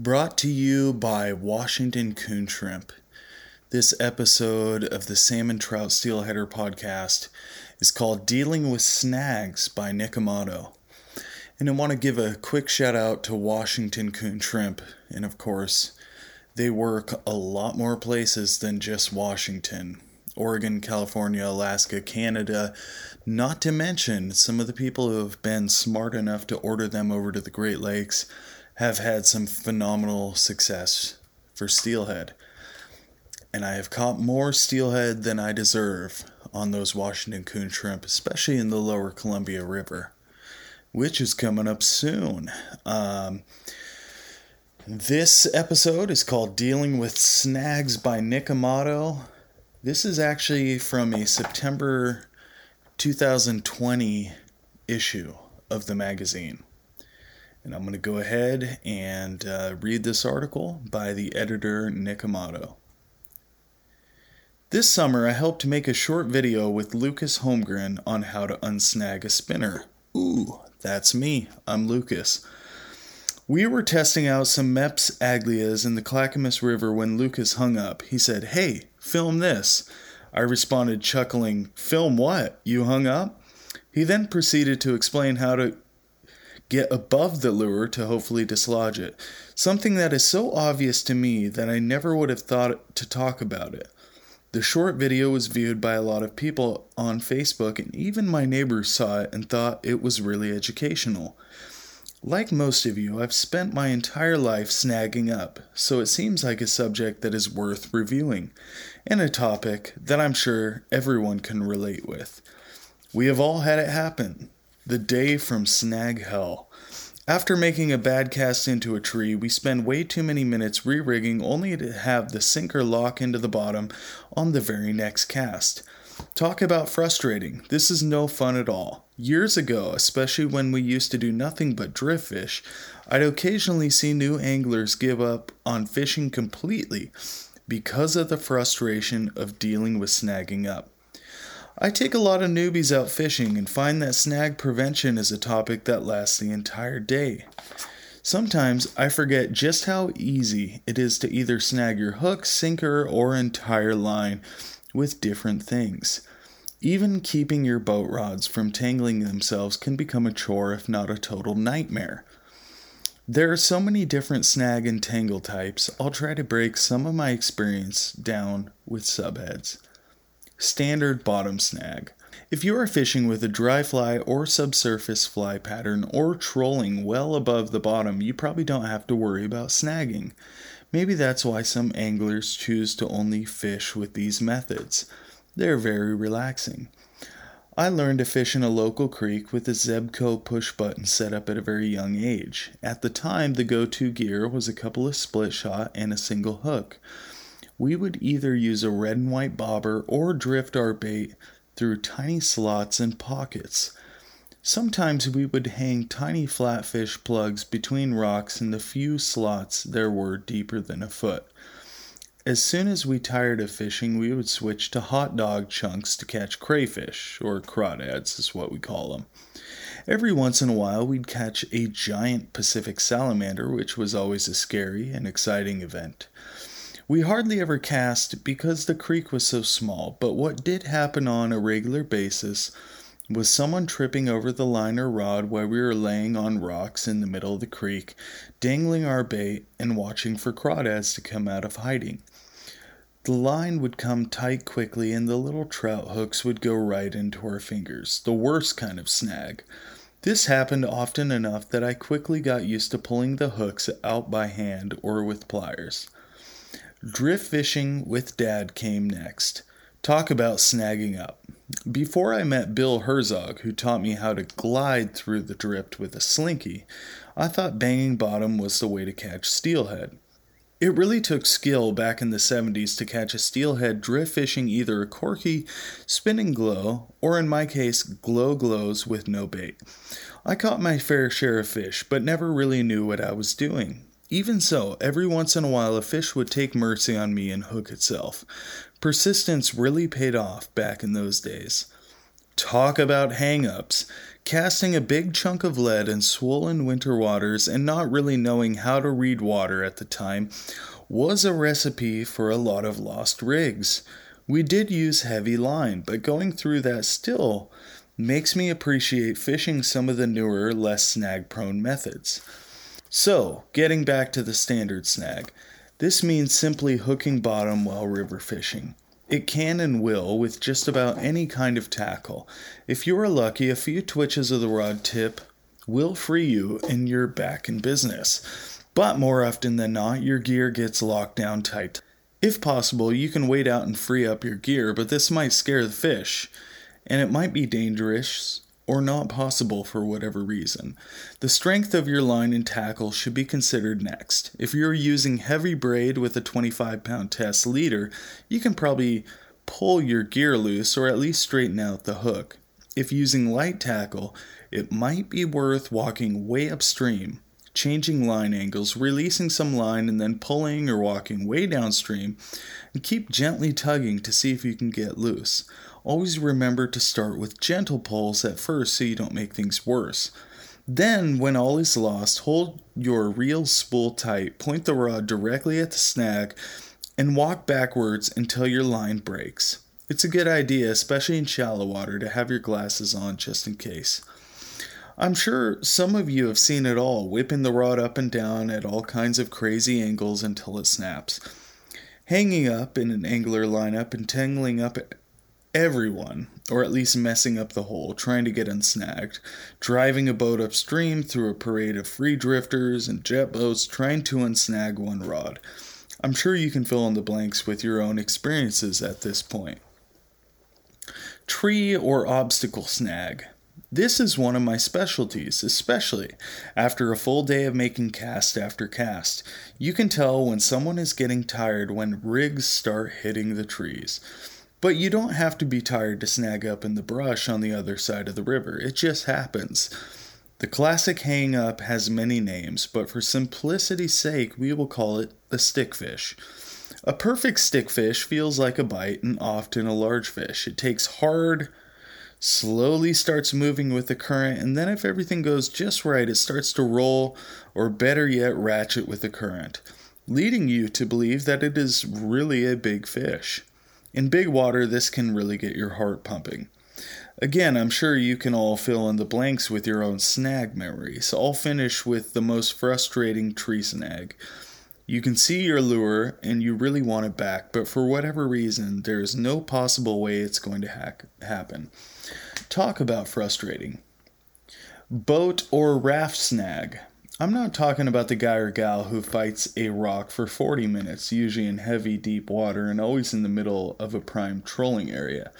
Brought to you by Washington Coon Shrimp. This episode of the Salmon Trout Steelheader podcast is called Dealing with Snags by Nick Amato. And I want to give a quick shout out to Washington Coon Shrimp. And of course, they work a lot more places than just Washington. Oregon, California, Alaska, Canada, not to mention some of the people who have been smart enough to order them over to the Great Lakes have had some phenomenal success for steelhead. And I have caught more steelhead than I deserve on those Washington coon shrimp, especially in the lower Columbia River, which is coming up soon. Um, this episode is called Dealing with Snags by Nick Amato. This is actually from a September 2020 issue of the magazine. And I'm going to go ahead and uh, read this article by the editor, Nick Amato. This summer, I helped make a short video with Lucas Holmgren on how to unsnag a spinner. Ooh, that's me. I'm Lucas. We were testing out some Mepps Aglias in the Clackamas River when Lucas hung up. He said, Hey, film this. I responded, chuckling, Film what? You hung up? He then proceeded to explain how to get above the lure to hopefully dislodge it. Something that is so obvious to me that I never would have thought to talk about it. The short video was viewed by a lot of people on Facebook, and even my neighbors saw it and thought it was really educational. Like most of you, I've spent my entire life snagging up, so it seems like a subject that is worth reviewing, and a topic that I'm sure everyone can relate with. We have all had it happen. The day from snag hell. After making a bad cast into a tree, we spend way too many minutes re rigging only to have the sinker lock into the bottom on the very next cast. Talk about frustrating. This is no fun at all. Years ago, especially when we used to do nothing but drift fish, I'd occasionally see new anglers give up on fishing completely because of the frustration of dealing with snagging up. I take a lot of newbies out fishing and find that snag prevention is a topic that lasts the entire day. Sometimes I forget just how easy it is to either snag your hook, sinker, or entire line with different things. Even keeping your boat rods from tangling themselves can become a chore, if not a total nightmare. There are so many different snag and tangle types, I'll try to break some of my experience down with subheads. Standard bottom snag. If you are fishing with a dry fly or subsurface fly pattern or trolling well above the bottom, you probably don't have to worry about snagging. Maybe that's why some anglers choose to only fish with these methods. They're very relaxing. I learned to fish in a local creek with a Zebco push button set up at a very young age. At the time, the go to gear was a couple of split shot and a single hook we would either use a red and white bobber or drift our bait through tiny slots and pockets. Sometimes we would hang tiny flatfish plugs between rocks in the few slots there were deeper than a foot. As soon as we tired of fishing, we would switch to hot dog chunks to catch crayfish, or crawdads is what we call them. Every once in a while, we'd catch a giant Pacific salamander, which was always a scary and exciting event. We hardly ever cast because the creek was so small, but what did happen on a regular basis was someone tripping over the line or rod while we were laying on rocks in the middle of the creek, dangling our bait and watching for crawdads to come out of hiding. The line would come tight quickly and the little trout hooks would go right into our fingers, the worst kind of snag. This happened often enough that I quickly got used to pulling the hooks out by hand or with pliers. Drift fishing with dad came next. Talk about snagging up. Before I met Bill Herzog, who taught me how to glide through the drift with a slinky, I thought banging bottom was the way to catch steelhead. It really took skill back in the 70s to catch a steelhead drift fishing either a corky, Spin-N-Glo, or in my case, glow glows with no bait. I caught my fair share of fish, but never really knew what I was doing. Even so, every once in a while a fish would take mercy on me and hook itself. Persistence really paid off back in those days. Talk about hang ups. Casting a big chunk of lead in swollen winter waters and not really knowing how to read water at the time was a recipe for a lot of lost rigs. We did use heavy line, but going through that still makes me appreciate fishing some of the newer, less snag prone methods. So, getting back to the standard snag, this means simply hooking bottom while river fishing. It can and will with just about any kind of tackle. If you are lucky, a few twitches of the rod tip will free you and you're back in business. But more often than not, your gear gets locked down tight. If possible, you can wait out and free up your gear, but this might scare the fish, and it might be dangerous or not possible for whatever reason. The strength of your line and tackle should be considered next. If you're using heavy braid with a 25 pound test leader, you can probably pull your gear loose or at least straighten out the hook. If using light tackle, it might be worth walking way upstream, changing line angles, releasing some line, and then pulling or walking way downstream, and keep gently tugging to see if you can get loose. Always remember to start with gentle pulls at first so you don't make things worse. Then, when all is lost, hold your reel spool tight, point the rod directly at the snag, and walk backwards until your line breaks. It's a good idea, especially in shallow water, to have your glasses on just in case. I'm sure some of you have seen it all, whipping the rod up and down at all kinds of crazy angles until it snaps. Hanging up in an angler lineup and tangling up everyone, or at least messing up the hole, trying to get unsnagged, driving a boat upstream through a parade of free drifters and jet boats trying to unsnag one rod. I'm sure you can fill in the blanks with your own experiences at this point. Tree or obstacle snag. This is one of my specialties, especially after a full day of making cast after cast. You can tell when someone is getting tired when rigs start hitting the trees. But you don't have to be tired to snag up in the brush on the other side of the river. It just happens. The classic hang up has many names, but for simplicity's sake, we will call it the stickfish. A perfect stickfish feels like a bite and often a large fish. It takes hard, slowly starts moving with the current, and then if everything goes just right, it starts to roll, or better yet, ratchet with the current, leading you to believe that it is really a big fish. In big water, this can really get your heart pumping. Again, I'm sure you can all fill in the blanks with your own snag memories. I'll finish with the most frustrating tree snag. You can see your lure and you really want it back, but for whatever reason, there is no possible way it's going to ha- happen. Talk about frustrating. Boat or raft snag. I'm not talking about the guy or gal who fights a rock for 40 minutes, usually in heavy, deep water and always in the middle of a prime trolling area.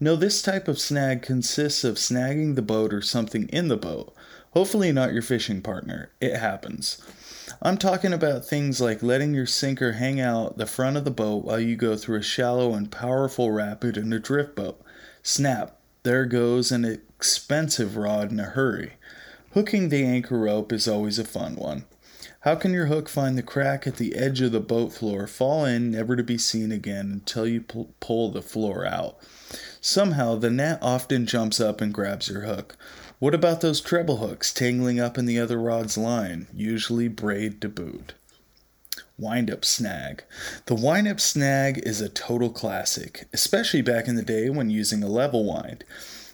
No, this type of snag consists of snagging the boat or something in the boat. Hopefully, not your fishing partner. It happens. I'm talking about things like letting your sinker hang out the front of the boat while you go through a shallow and powerful rapid in a drift boat. Snap, there goes an expensive rod in a hurry. Hooking the anchor rope is always a fun one. How can your hook find the crack at the edge of the boat floor, fall in, never to be seen again until you pull the floor out? Somehow, the net often jumps up and grabs your hook. What about those treble hooks tangling up in the other rod's line, usually braid to boot? Wind up snag. The wind up snag is a total classic, especially back in the day when using a level wind.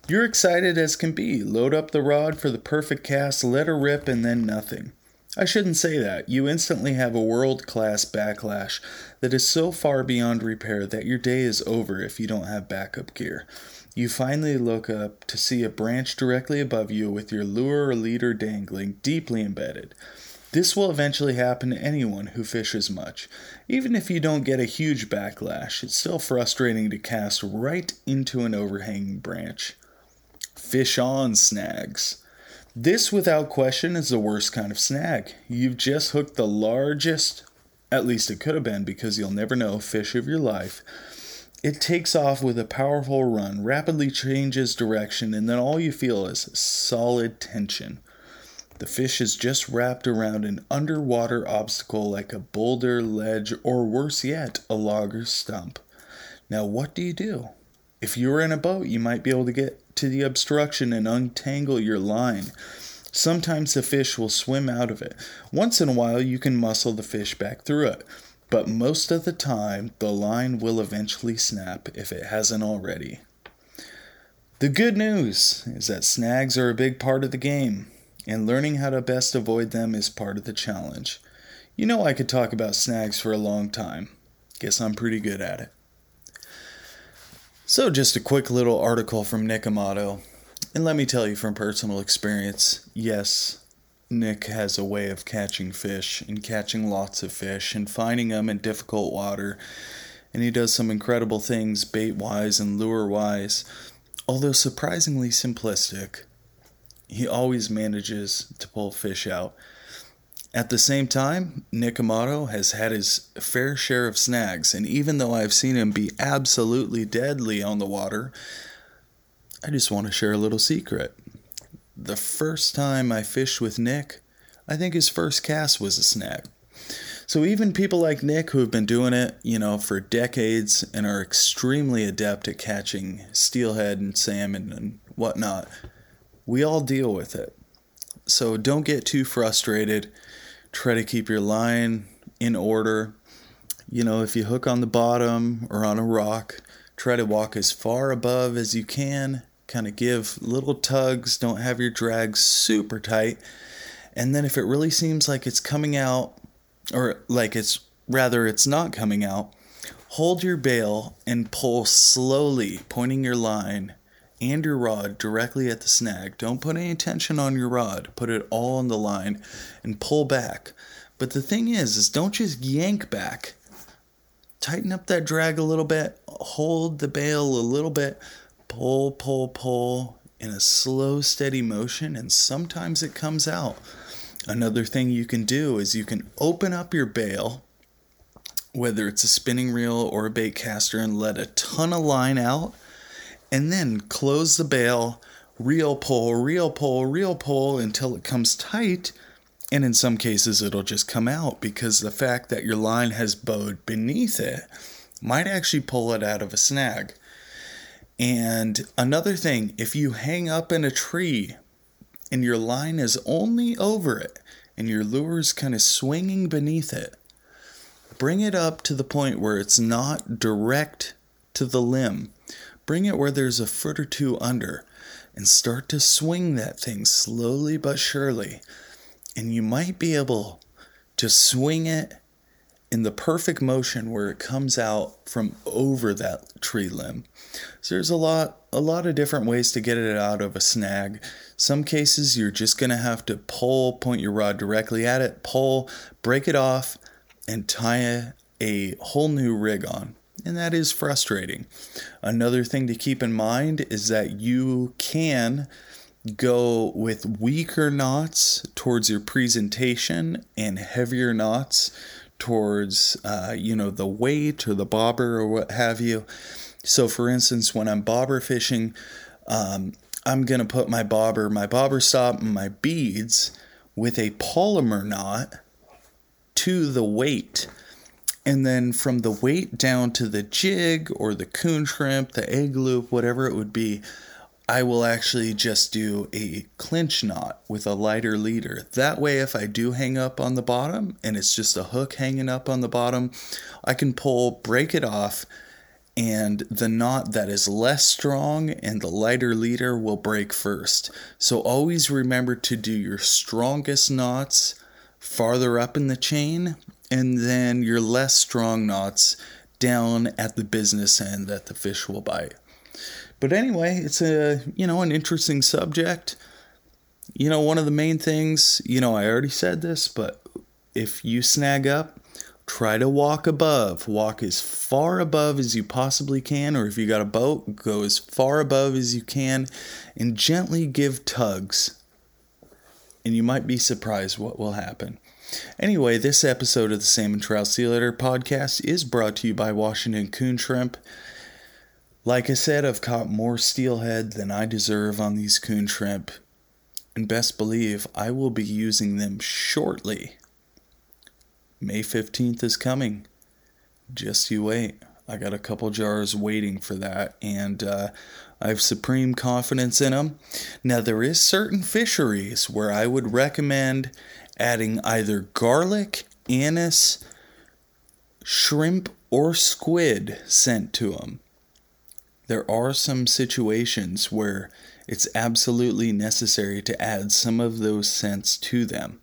You're excited as can be. Load up the rod for the perfect cast, let her rip, and then nothing. I shouldn't say that. You instantly have a world class backlash that is so far beyond repair that your day is over if you don't have backup gear. You finally look up to see a branch directly above you with your lure or leader dangling, deeply embedded. This will eventually happen to anyone who fishes much. Even if you don't get a huge backlash, it's still frustrating to cast right into an overhanging branch fish on snags. This, without question, is the worst kind of snag. You've just hooked the largest, at least it could have been because you'll never know, fish of your life. It takes off with a powerful run, rapidly changes direction, and then all you feel is solid tension. The fish is just wrapped around an underwater obstacle like a boulder, ledge, or worse yet, a logger stump. Now, what do you do? If you were in a boat, you might be able to get to the obstruction and untangle your line. Sometimes the fish will swim out of it. Once in a while, you can muscle the fish back through it. But most of the time, the line will eventually snap if it hasn't already. The good news is that snags are a big part of the game, and learning how to best avoid them is part of the challenge. You know, I could talk about snags for a long time. Guess I'm pretty good at it. So, just a quick little article from Nick Amato. And let me tell you from personal experience yes, Nick has a way of catching fish and catching lots of fish and finding them in difficult water. And he does some incredible things bait wise and lure wise. Although surprisingly simplistic, he always manages to pull fish out. At the same time, Nick Amato has had his fair share of snags, and even though I've seen him be absolutely deadly on the water, I just want to share a little secret. The first time I fished with Nick, I think his first cast was a snag. So even people like Nick who have been doing it, you know, for decades and are extremely adept at catching steelhead and salmon and whatnot, we all deal with it. So don't get too frustrated Try to keep your line in order. You know, if you hook on the bottom or on a rock, try to walk as far above as you can. Kind of give little tugs, don't have your drag super tight. And then if it really seems like it's coming out, or like it's rather it's not coming out, hold your bail and pull slowly, pointing your line and your rod directly at the snag. Don't put any tension on your rod. Put it all on the line and pull back. But the thing is, is don't just yank back. Tighten up that drag a little bit. Hold the bail a little bit. Pull, pull, pull in a slow, steady motion, and sometimes it comes out. Another thing you can do is you can open up your bail, whether it's a spinning reel or a bait caster, and let a ton of line out and then close the bail, reel pull, reel pull, reel pull until it comes tight. And in some cases, it'll just come out because the fact that your line has bowed beneath it might actually pull it out of a snag. And another thing, if you hang up in a tree and your line is only over it and your lure is kind of swinging beneath it, bring it up to the point where it's not direct to the limb Bring it where there's a foot or two under and start to swing that thing slowly but surely. And you might be able to swing it in the perfect motion where it comes out from over that tree limb. So there's a lot a lot of different ways to get it out of a snag. Some cases you're just going to have to pull, point your rod directly at it, pull, break it off and tie a, a whole new rig on and that is frustrating. Another thing to keep in mind is that you can go with weaker knots towards your presentation and heavier knots towards uh, you know the weight or the bobber or what have you so for instance when i'm bobber fishing um, i'm going to put my bobber my bobber stop and my beads with a Palomar knot to the weight and then from the weight down to the jig or the coon shrimp, the egg loop, whatever it would be, I will actually just do a clinch knot with a lighter leader. That way, if I do hang up on the bottom and it's just a hook hanging up on the bottom, I can pull, break it off, and the knot that is less strong and the lighter leader will break first. So always remember to do your strongest knots farther up in the chain and then your less strong knots down at the business end that the fish will bite. But anyway, it's a you know an interesting subject. You know, one of the main things, you know, I already said this, but if you snag up, try to walk above. Walk as far above as you possibly can, or if you got a boat, go as far above as you can and gently give tugs. And you might be surprised what will happen. Anyway, this episode of the Salmon Trout Steelhead podcast is brought to you by Washington Coon Shrimp. Like I said, I've caught more steelhead than I deserve on these coon shrimp, and best believe I will be using them shortly. May 15th is coming. Just you wait. I got a couple jars waiting for that, and uh, I have supreme confidence in them. Now, there is certain fisheries where I would recommend adding either garlic, anise, shrimp, or squid scent to them. There are some situations where it's absolutely necessary to add some of those scents to them.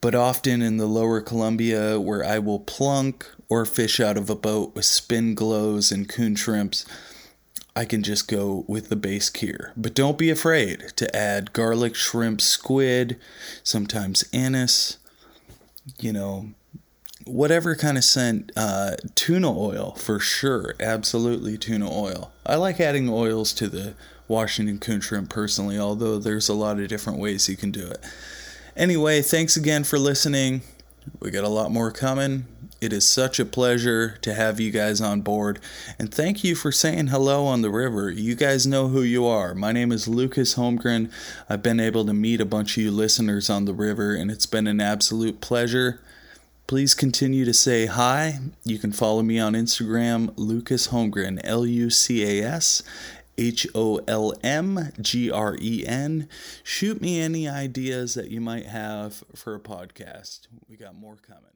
But often in the lower Columbia, where I will plunk or fish out of a boat with spin glows and coon shrimps, I can just go with the base cure. But don't be afraid to add garlic, shrimp, squid, sometimes anise, you know, whatever kind of scent, uh, tuna oil for sure. Absolutely tuna oil. I like adding oils to the Washington coon shrimp personally, although there's a lot of different ways you can do it. Anyway, thanks again for listening. We got a lot more coming. It is such a pleasure to have you guys on board. And thank you for saying hello on the river. You guys know who you are. My name is Lucas Holmgren. I've been able to meet a bunch of you listeners on the river, and it's been an absolute pleasure. Please continue to say hi. You can follow me on Instagram, Lucas Holmgren, L U C A S H O L M G R E N. Shoot me any ideas that you might have for a podcast. We got more coming.